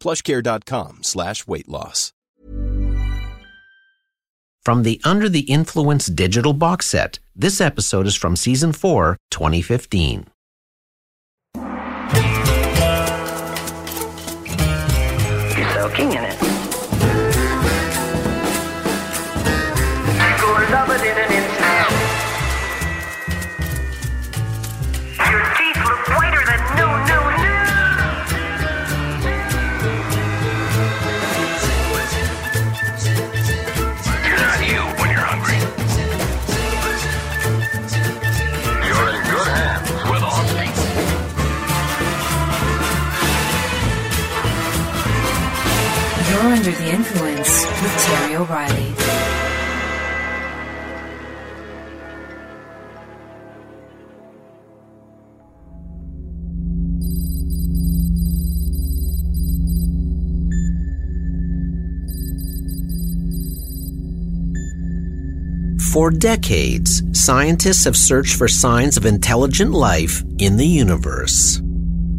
plushcare.com slash weight loss. From the Under the Influence digital box set, this episode is from season 4, 2015. You're soaking in it. For decades, scientists have searched for signs of intelligent life in the universe.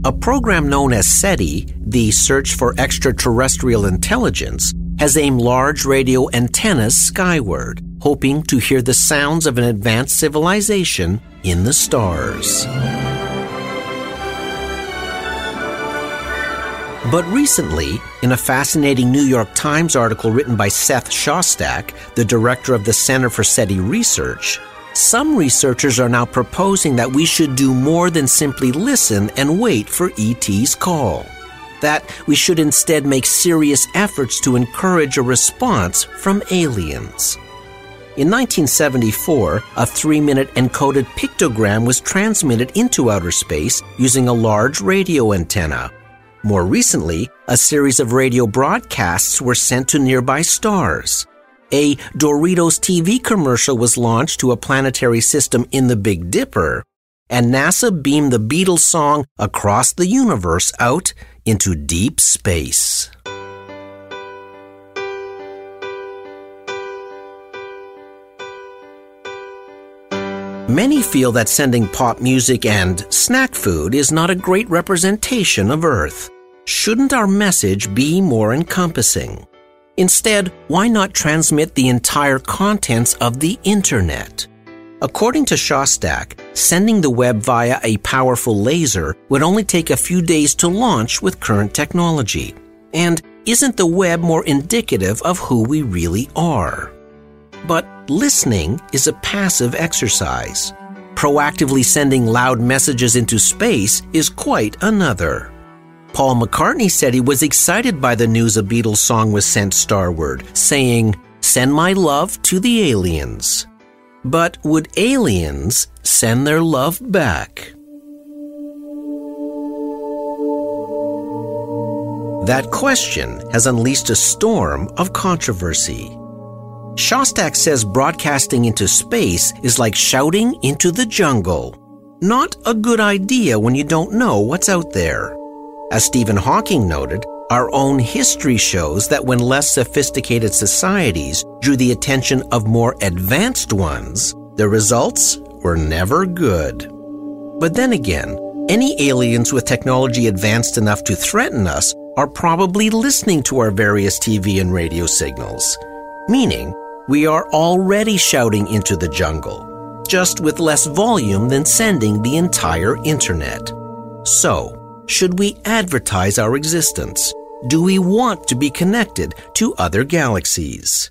A program known as SETI, the Search for Extraterrestrial Intelligence, has aimed large radio antennas skyward, hoping to hear the sounds of an advanced civilization in the stars. But recently, in a fascinating New York Times article written by Seth Shostak, the director of the Center for SETI Research, some researchers are now proposing that we should do more than simply listen and wait for ET's call. That we should instead make serious efforts to encourage a response from aliens. In 1974, a three minute encoded pictogram was transmitted into outer space using a large radio antenna. More recently, a series of radio broadcasts were sent to nearby stars. A Doritos TV commercial was launched to a planetary system in the Big Dipper, and NASA beamed the Beatles song across the universe out into deep space. Many feel that sending pop music and snack food is not a great representation of Earth. Shouldn't our message be more encompassing? Instead, why not transmit the entire contents of the Internet? According to Shostak, sending the web via a powerful laser would only take a few days to launch with current technology. And isn't the web more indicative of who we really are? But listening is a passive exercise. Proactively sending loud messages into space is quite another. Paul McCartney said he was excited by the news a Beatles song was sent starward, saying, Send my love to the aliens. But would aliens send their love back? That question has unleashed a storm of controversy. Shostak says broadcasting into space is like shouting into the jungle. Not a good idea when you don't know what's out there. As Stephen Hawking noted, our own history shows that when less sophisticated societies drew the attention of more advanced ones, the results were never good. But then again, any aliens with technology advanced enough to threaten us are probably listening to our various TV and radio signals. Meaning, we are already shouting into the jungle, just with less volume than sending the entire internet. So, should we advertise our existence? Do we want to be connected to other galaxies?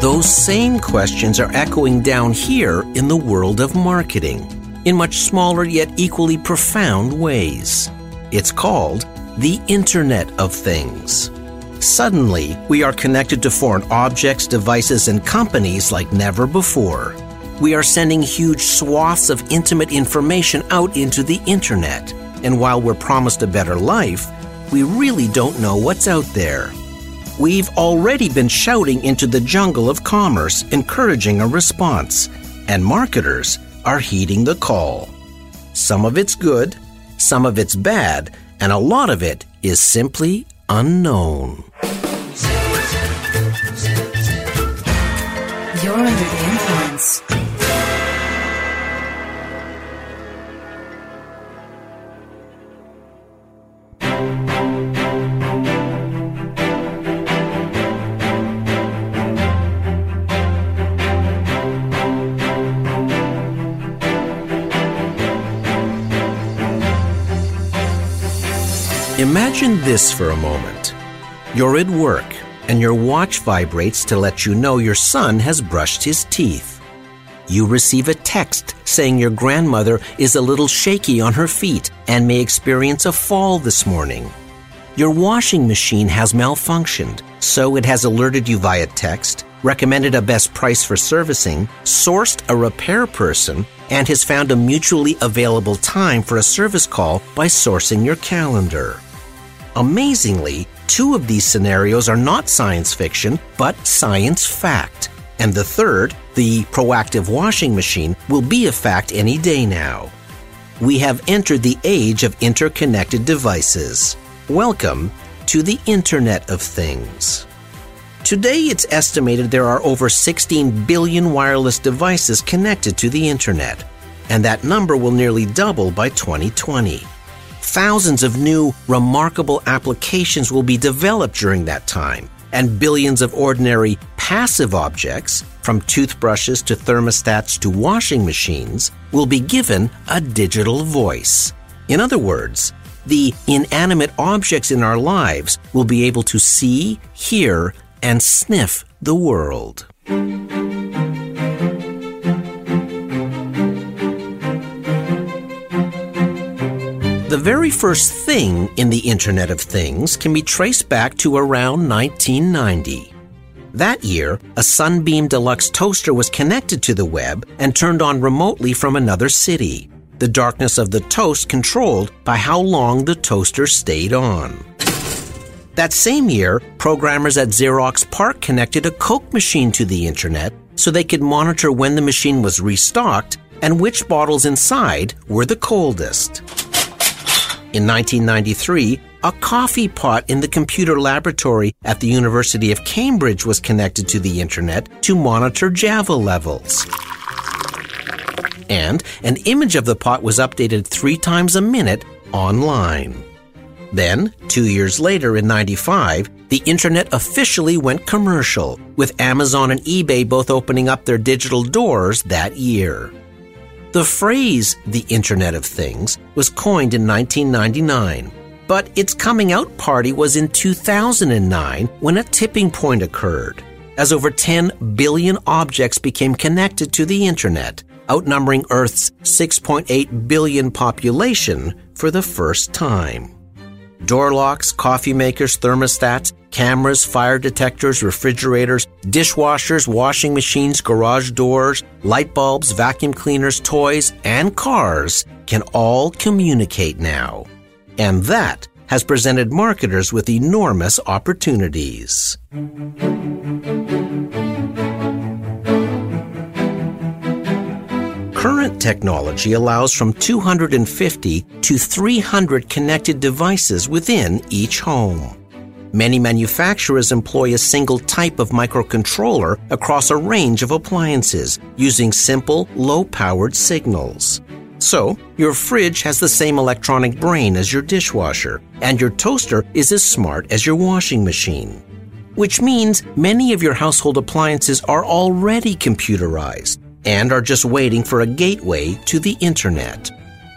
Those same questions are echoing down here in the world of marketing, in much smaller yet equally profound ways. It's called the Internet of Things. Suddenly, we are connected to foreign objects, devices, and companies like never before. We are sending huge swaths of intimate information out into the internet, and while we're promised a better life, we really don't know what's out there. We've already been shouting into the jungle of commerce, encouraging a response, and marketers are heeding the call. Some of it's good, some of it's bad, and a lot of it is simply unknown. You're this for a moment. You're at work and your watch vibrates to let you know your son has brushed his teeth. You receive a text saying your grandmother is a little shaky on her feet and may experience a fall this morning. Your washing machine has malfunctioned, so it has alerted you via text, recommended a best price for servicing, sourced a repair person, and has found a mutually available time for a service call by sourcing your calendar. Amazingly, two of these scenarios are not science fiction, but science fact. And the third, the proactive washing machine, will be a fact any day now. We have entered the age of interconnected devices. Welcome to the Internet of Things. Today, it's estimated there are over 16 billion wireless devices connected to the Internet, and that number will nearly double by 2020. Thousands of new, remarkable applications will be developed during that time, and billions of ordinary passive objects, from toothbrushes to thermostats to washing machines, will be given a digital voice. In other words, the inanimate objects in our lives will be able to see, hear, and sniff the world. The very first thing in the Internet of Things can be traced back to around 1990. That year, a Sunbeam Deluxe toaster was connected to the web and turned on remotely from another city. The darkness of the toast controlled by how long the toaster stayed on. That same year, programmers at Xerox PARC connected a Coke machine to the internet so they could monitor when the machine was restocked and which bottles inside were the coldest. In 1993, a coffee pot in the computer laboratory at the University of Cambridge was connected to the internet to monitor Java levels. And an image of the pot was updated three times a minute online. Then, two years later in 95, the internet officially went commercial, with Amazon and eBay both opening up their digital doors that year. The phrase the Internet of Things was coined in 1999, but its coming out party was in 2009 when a tipping point occurred, as over 10 billion objects became connected to the Internet, outnumbering Earth's 6.8 billion population for the first time. Door locks, coffee makers, thermostats, cameras, fire detectors, refrigerators, dishwashers, washing machines, garage doors, light bulbs, vacuum cleaners, toys, and cars can all communicate now. And that has presented marketers with enormous opportunities. Current technology allows from 250 to 300 connected devices within each home. Many manufacturers employ a single type of microcontroller across a range of appliances using simple, low powered signals. So, your fridge has the same electronic brain as your dishwasher, and your toaster is as smart as your washing machine. Which means many of your household appliances are already computerized and are just waiting for a gateway to the internet.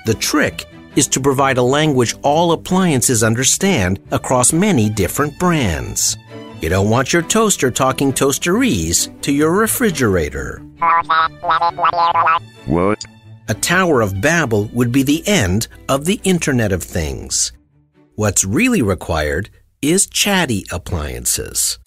The trick is to provide a language all appliances understand across many different brands. You don't want your toaster talking toasterese to your refrigerator. What? A Tower of Babel would be the end of the Internet of Things. What's really required is chatty appliances.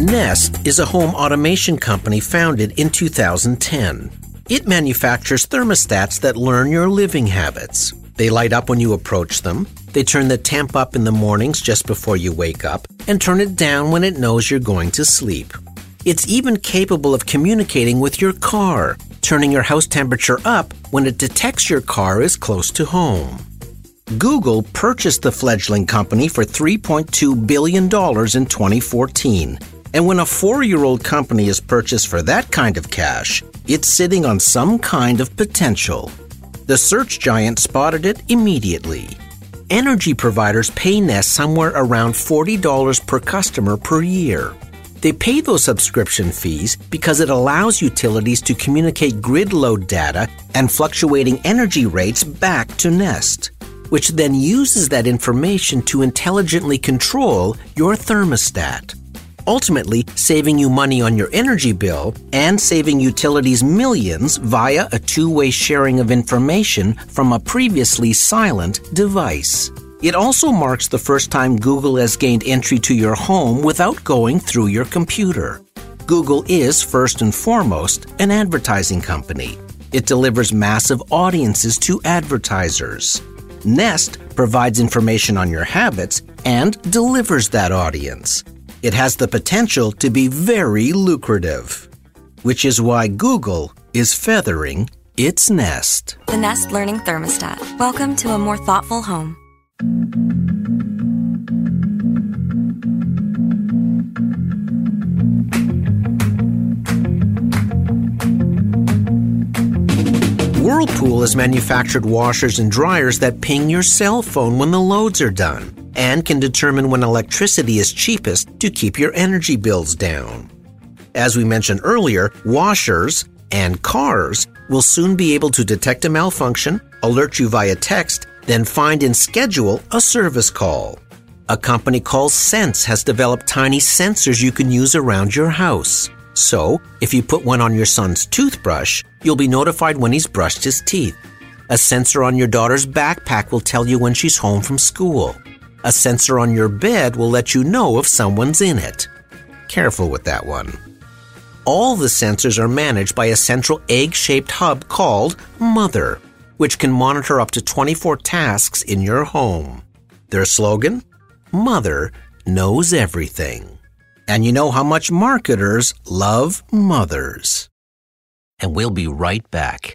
Nest is a home automation company founded in 2010. It manufactures thermostats that learn your living habits. They light up when you approach them, they turn the temp up in the mornings just before you wake up, and turn it down when it knows you're going to sleep. It's even capable of communicating with your car, turning your house temperature up when it detects your car is close to home. Google purchased the fledgling company for $3.2 billion in 2014. And when a four year old company is purchased for that kind of cash, it's sitting on some kind of potential. The search giant spotted it immediately. Energy providers pay Nest somewhere around $40 per customer per year. They pay those subscription fees because it allows utilities to communicate grid load data and fluctuating energy rates back to Nest, which then uses that information to intelligently control your thermostat ultimately saving you money on your energy bill and saving utilities millions via a two way sharing of information from a previously silent device. It also marks the first time Google has gained entry to your home without going through your computer. Google is, first and foremost, an advertising company. It delivers massive audiences to advertisers. Nest provides information on your habits and delivers that audience it has the potential to be very lucrative, which is why Google is feathering its nest. The Nest Learning Thermostat. Welcome to a more thoughtful home. Whirlpool has manufactured washers and dryers that ping your cell phone when the loads are done and can determine when electricity is cheapest to keep your energy bills down. As we mentioned earlier, washers and cars will soon be able to detect a malfunction, alert you via text, then find and schedule a service call. A company called Sense has developed tiny sensors you can use around your house. So, if you put one on your son's toothbrush, you'll be notified when he's brushed his teeth. A sensor on your daughter's backpack will tell you when she's home from school. A sensor on your bed will let you know if someone's in it. Careful with that one. All the sensors are managed by a central egg shaped hub called Mother. which can monitor up to 24 tasks in your home. Their slogan? Mother knows everything. And you know how much marketers love mothers. And we'll be right back.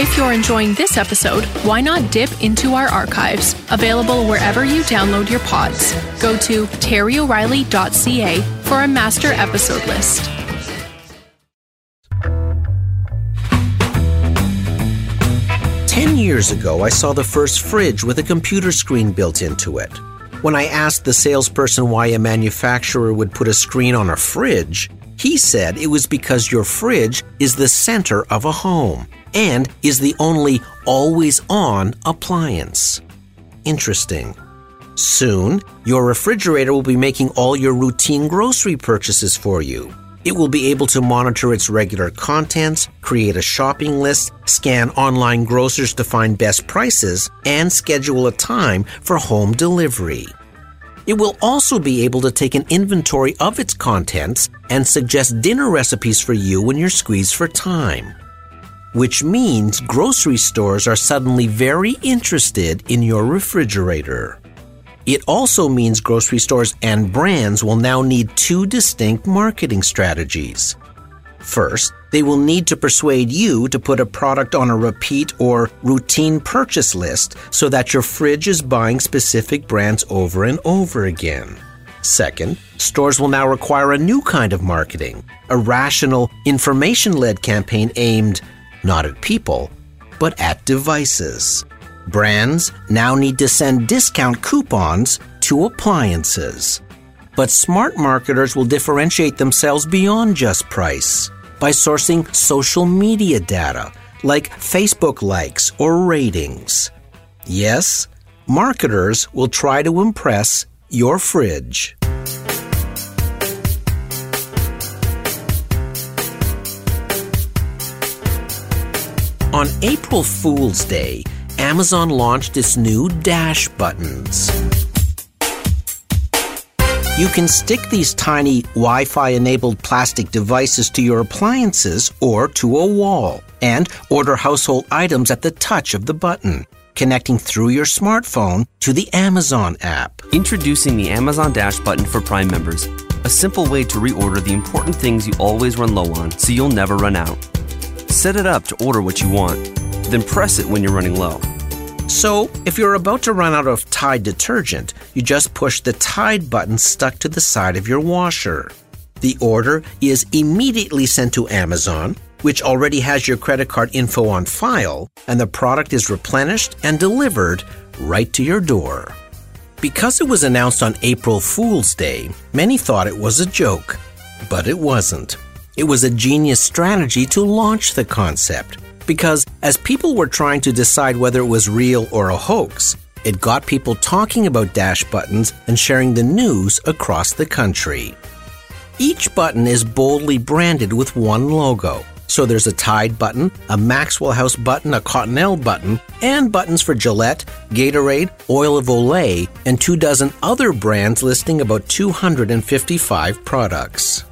If you're enjoying this episode, why not dip into our archives, available wherever you download your pods. Go to terryoreilly.ca for a master episode list. Ten years ago, I saw the first fridge with a computer screen built into it. When I asked the salesperson why a manufacturer would put a screen on a fridge, he said it was because your fridge is the center of a home and is the only always on appliance. Interesting. Soon, your refrigerator will be making all your routine grocery purchases for you. It will be able to monitor its regular contents, create a shopping list, scan online grocers to find best prices, and schedule a time for home delivery. It will also be able to take an inventory of its contents and suggest dinner recipes for you when you're squeezed for time. Which means grocery stores are suddenly very interested in your refrigerator. It also means grocery stores and brands will now need two distinct marketing strategies. First, they will need to persuade you to put a product on a repeat or routine purchase list so that your fridge is buying specific brands over and over again. Second, stores will now require a new kind of marketing, a rational, information led campaign aimed not at people, but at devices. Brands now need to send discount coupons to appliances. But smart marketers will differentiate themselves beyond just price by sourcing social media data like Facebook likes or ratings. Yes, marketers will try to impress your fridge. On April Fool's Day, Amazon launched its new Dash buttons. You can stick these tiny Wi Fi enabled plastic devices to your appliances or to a wall and order household items at the touch of the button, connecting through your smartphone to the Amazon app. Introducing the Amazon Dash button for Prime members, a simple way to reorder the important things you always run low on so you'll never run out. Set it up to order what you want, then press it when you're running low. So, if you're about to run out of Tide detergent, you just push the Tide button stuck to the side of your washer. The order is immediately sent to Amazon, which already has your credit card info on file, and the product is replenished and delivered right to your door. Because it was announced on April Fool's Day, many thought it was a joke. But it wasn't. It was a genius strategy to launch the concept. Because as people were trying to decide whether it was real or a hoax, it got people talking about dash buttons and sharing the news across the country. Each button is boldly branded with one logo. So there's a Tide button, a Maxwell House button, a Cottonelle button, and buttons for Gillette, Gatorade, Oil of Olay, and two dozen other brands listing about 255 products.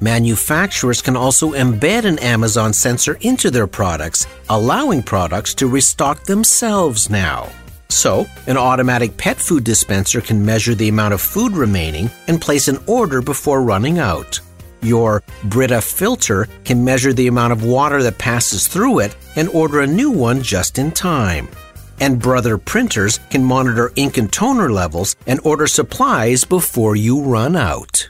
Manufacturers can also embed an Amazon sensor into their products, allowing products to restock themselves now. So, an automatic pet food dispenser can measure the amount of food remaining and place an order before running out. Your Brita filter can measure the amount of water that passes through it and order a new one just in time. And Brother printers can monitor ink and toner levels and order supplies before you run out.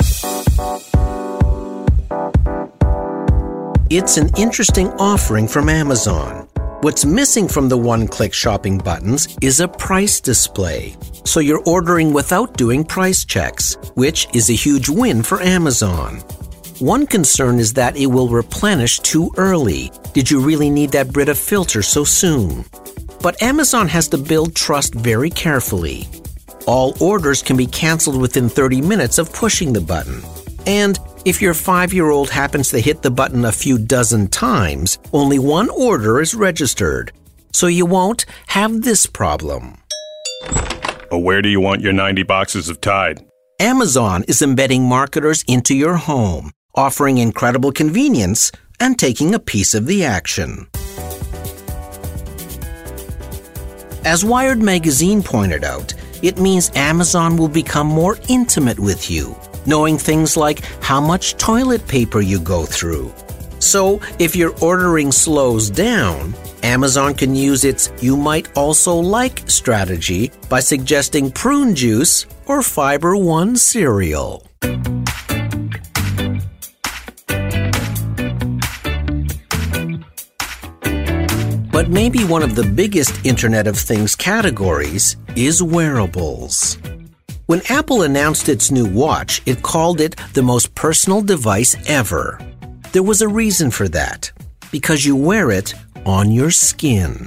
It's an interesting offering from Amazon. What's missing from the one click shopping buttons is a price display. So you're ordering without doing price checks, which is a huge win for Amazon. One concern is that it will replenish too early. Did you really need that Brita filter so soon? But Amazon has to build trust very carefully. All orders can be canceled within 30 minutes of pushing the button. And if your five year old happens to hit the button a few dozen times, only one order is registered. So you won't have this problem. Oh, where do you want your 90 boxes of Tide? Amazon is embedding marketers into your home, offering incredible convenience and taking a piece of the action. As Wired Magazine pointed out, it means Amazon will become more intimate with you, knowing things like how much toilet paper you go through. So, if your ordering slows down, Amazon can use its you might also like strategy by suggesting prune juice or Fiber One cereal. But maybe one of the biggest Internet of Things categories is wearables. When Apple announced its new watch, it called it the most personal device ever. There was a reason for that because you wear it on your skin.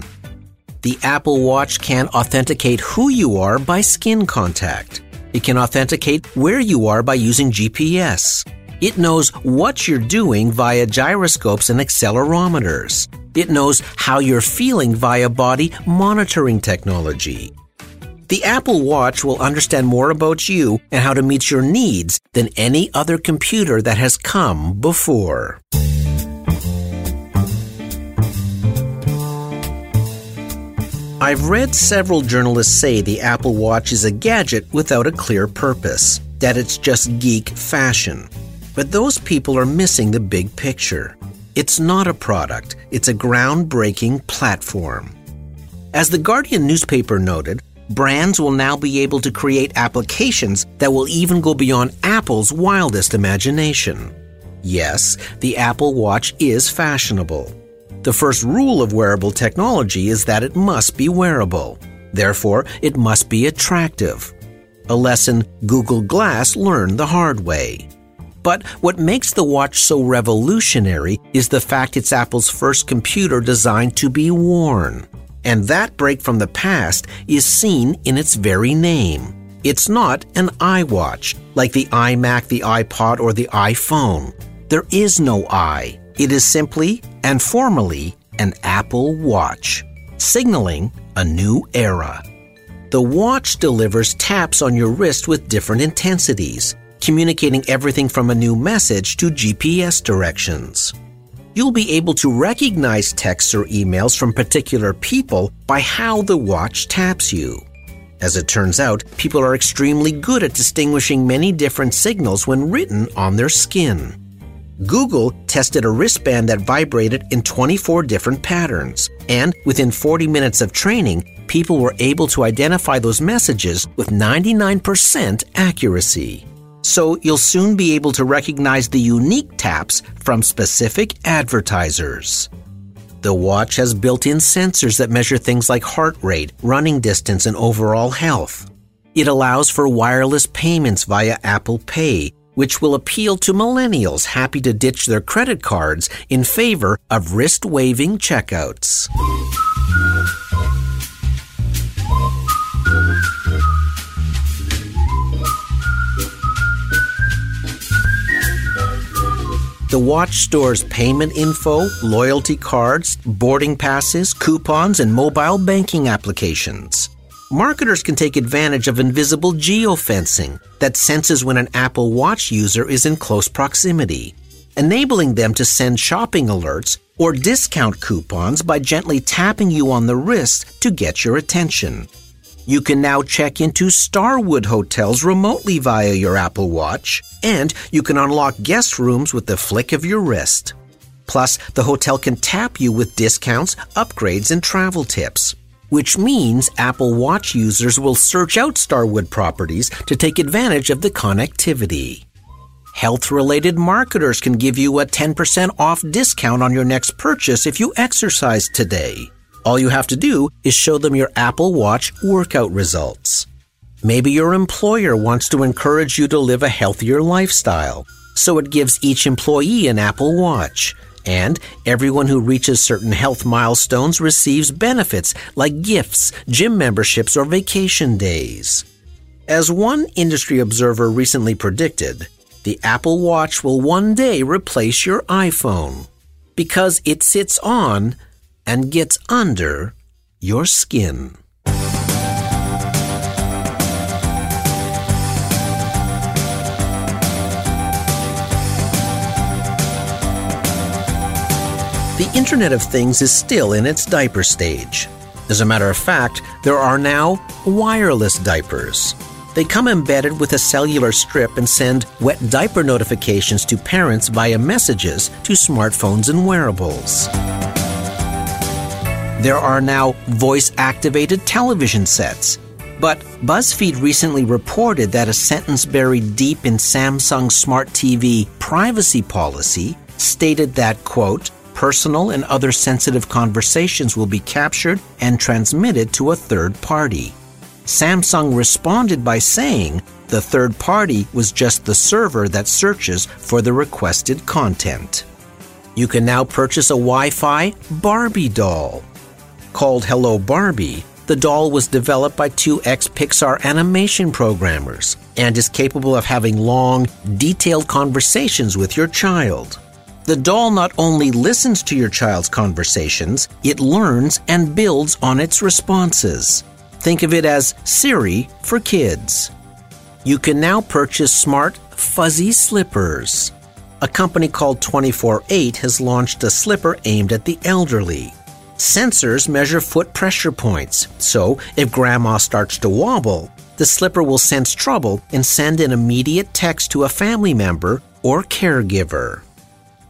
The Apple Watch can authenticate who you are by skin contact. It can authenticate where you are by using GPS. It knows what you're doing via gyroscopes and accelerometers. It knows how you're feeling via body monitoring technology. The Apple Watch will understand more about you and how to meet your needs than any other computer that has come before. I've read several journalists say the Apple Watch is a gadget without a clear purpose, that it's just geek fashion. But those people are missing the big picture. It's not a product, it's a groundbreaking platform. As the Guardian newspaper noted, brands will now be able to create applications that will even go beyond Apple's wildest imagination. Yes, the Apple Watch is fashionable. The first rule of wearable technology is that it must be wearable. Therefore, it must be attractive. A lesson Google Glass learned the hard way. But what makes the watch so revolutionary is the fact it's Apple's first computer designed to be worn. And that break from the past is seen in its very name. It's not an iWatch, like the iMac, the iPod, or the iPhone. There is no i. It is simply and formally an Apple Watch, signaling a new era. The watch delivers taps on your wrist with different intensities, communicating everything from a new message to GPS directions. You'll be able to recognize texts or emails from particular people by how the watch taps you. As it turns out, people are extremely good at distinguishing many different signals when written on their skin. Google tested a wristband that vibrated in 24 different patterns, and within 40 minutes of training, people were able to identify those messages with 99% accuracy. So you'll soon be able to recognize the unique taps from specific advertisers. The watch has built in sensors that measure things like heart rate, running distance, and overall health. It allows for wireless payments via Apple Pay, which will appeal to millennials happy to ditch their credit cards in favor of wrist waving checkouts. The watch stores payment info, loyalty cards, boarding passes, coupons, and mobile banking applications. Marketers can take advantage of invisible geofencing that senses when an Apple Watch user is in close proximity, enabling them to send shopping alerts or discount coupons by gently tapping you on the wrist to get your attention. You can now check into Starwood hotels remotely via your Apple Watch, and you can unlock guest rooms with the flick of your wrist. Plus, the hotel can tap you with discounts, upgrades, and travel tips, which means Apple Watch users will search out Starwood properties to take advantage of the connectivity. Health related marketers can give you a 10% off discount on your next purchase if you exercise today. All you have to do is show them your Apple Watch workout results. Maybe your employer wants to encourage you to live a healthier lifestyle, so it gives each employee an Apple Watch. And everyone who reaches certain health milestones receives benefits like gifts, gym memberships, or vacation days. As one industry observer recently predicted, the Apple Watch will one day replace your iPhone because it sits on and gets under your skin. The Internet of Things is still in its diaper stage. As a matter of fact, there are now wireless diapers. They come embedded with a cellular strip and send wet diaper notifications to parents via messages to smartphones and wearables. There are now voice activated television sets. But BuzzFeed recently reported that a sentence buried deep in Samsung's smart TV privacy policy stated that, quote, personal and other sensitive conversations will be captured and transmitted to a third party. Samsung responded by saying the third party was just the server that searches for the requested content. You can now purchase a Wi Fi Barbie doll. Called Hello Barbie, the doll was developed by two ex Pixar animation programmers and is capable of having long, detailed conversations with your child. The doll not only listens to your child's conversations, it learns and builds on its responses. Think of it as Siri for kids. You can now purchase smart, fuzzy slippers. A company called 24-8 has launched a slipper aimed at the elderly. Sensors measure foot pressure points, so if grandma starts to wobble, the slipper will sense trouble and send an immediate text to a family member or caregiver.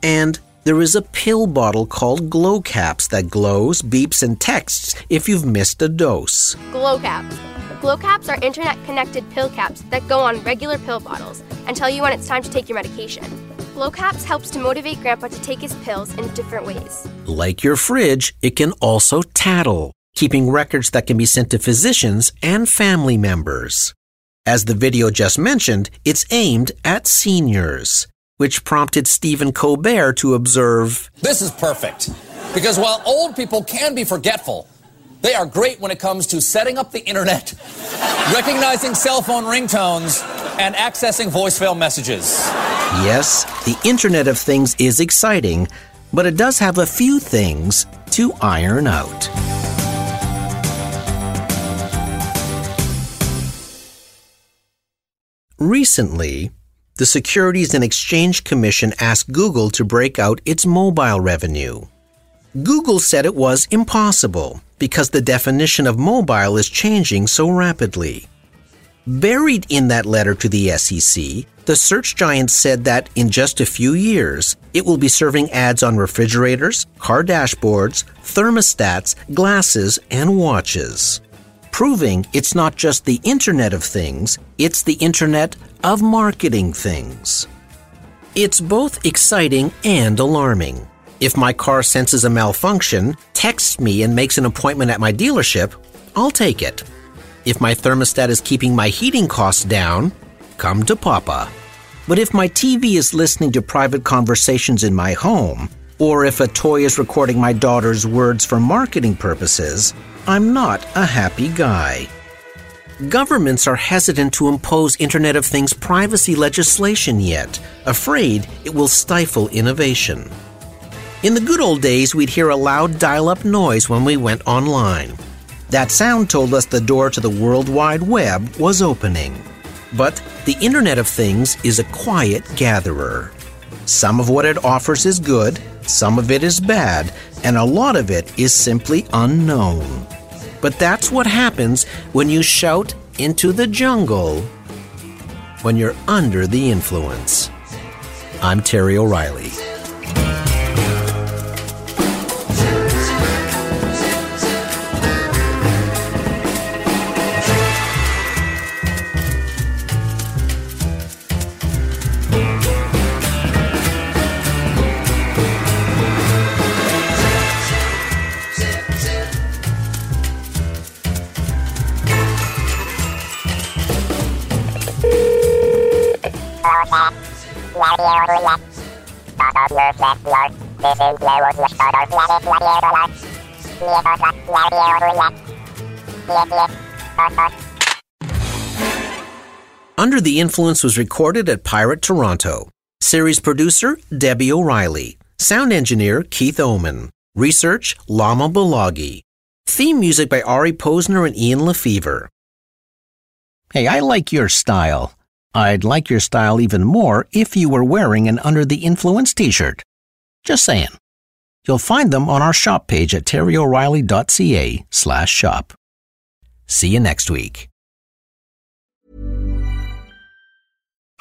And there is a pill bottle called Glow Caps that glows, beeps, and texts if you've missed a dose. Glow caps. Glow caps are internet connected pill caps that go on regular pill bottles and tell you when it's time to take your medication. Glow caps helps to motivate grandpa to take his pills in different ways. Like your fridge, it can also tattle, keeping records that can be sent to physicians and family members. As the video just mentioned, it's aimed at seniors, which prompted Stephen Colbert to observe This is perfect. Because while old people can be forgetful, they are great when it comes to setting up the internet, recognizing cell phone ringtones, and accessing voicemail messages. Yes, the Internet of Things is exciting, but it does have a few things to iron out. Recently, the Securities and Exchange Commission asked Google to break out its mobile revenue. Google said it was impossible because the definition of mobile is changing so rapidly. Buried in that letter to the SEC, the search giant said that in just a few years, it will be serving ads on refrigerators, car dashboards, thermostats, glasses, and watches. proving it's not just the Internet of Things, it's the Internet of marketing things. It's both exciting and alarming. If my car senses a malfunction, texts me, and makes an appointment at my dealership, I'll take it. If my thermostat is keeping my heating costs down, come to Papa. But if my TV is listening to private conversations in my home, or if a toy is recording my daughter's words for marketing purposes, I'm not a happy guy. Governments are hesitant to impose Internet of Things privacy legislation yet, afraid it will stifle innovation. In the good old days, we'd hear a loud dial up noise when we went online. That sound told us the door to the World Wide Web was opening. But the Internet of Things is a quiet gatherer. Some of what it offers is good, some of it is bad, and a lot of it is simply unknown. But that's what happens when you shout into the jungle when you're under the influence. I'm Terry O'Reilly. Under the Influence was recorded at Pirate Toronto. Series producer Debbie O'Reilly. Sound engineer Keith Oman. Research Lama Balagi. Theme music by Ari Posner and Ian LeFeuvre. Hey, I like your style. I'd like your style even more if you were wearing an Under the Influence t shirt. Just saying. You'll find them on our shop page at terryoreilly.ca slash shop. See you next week.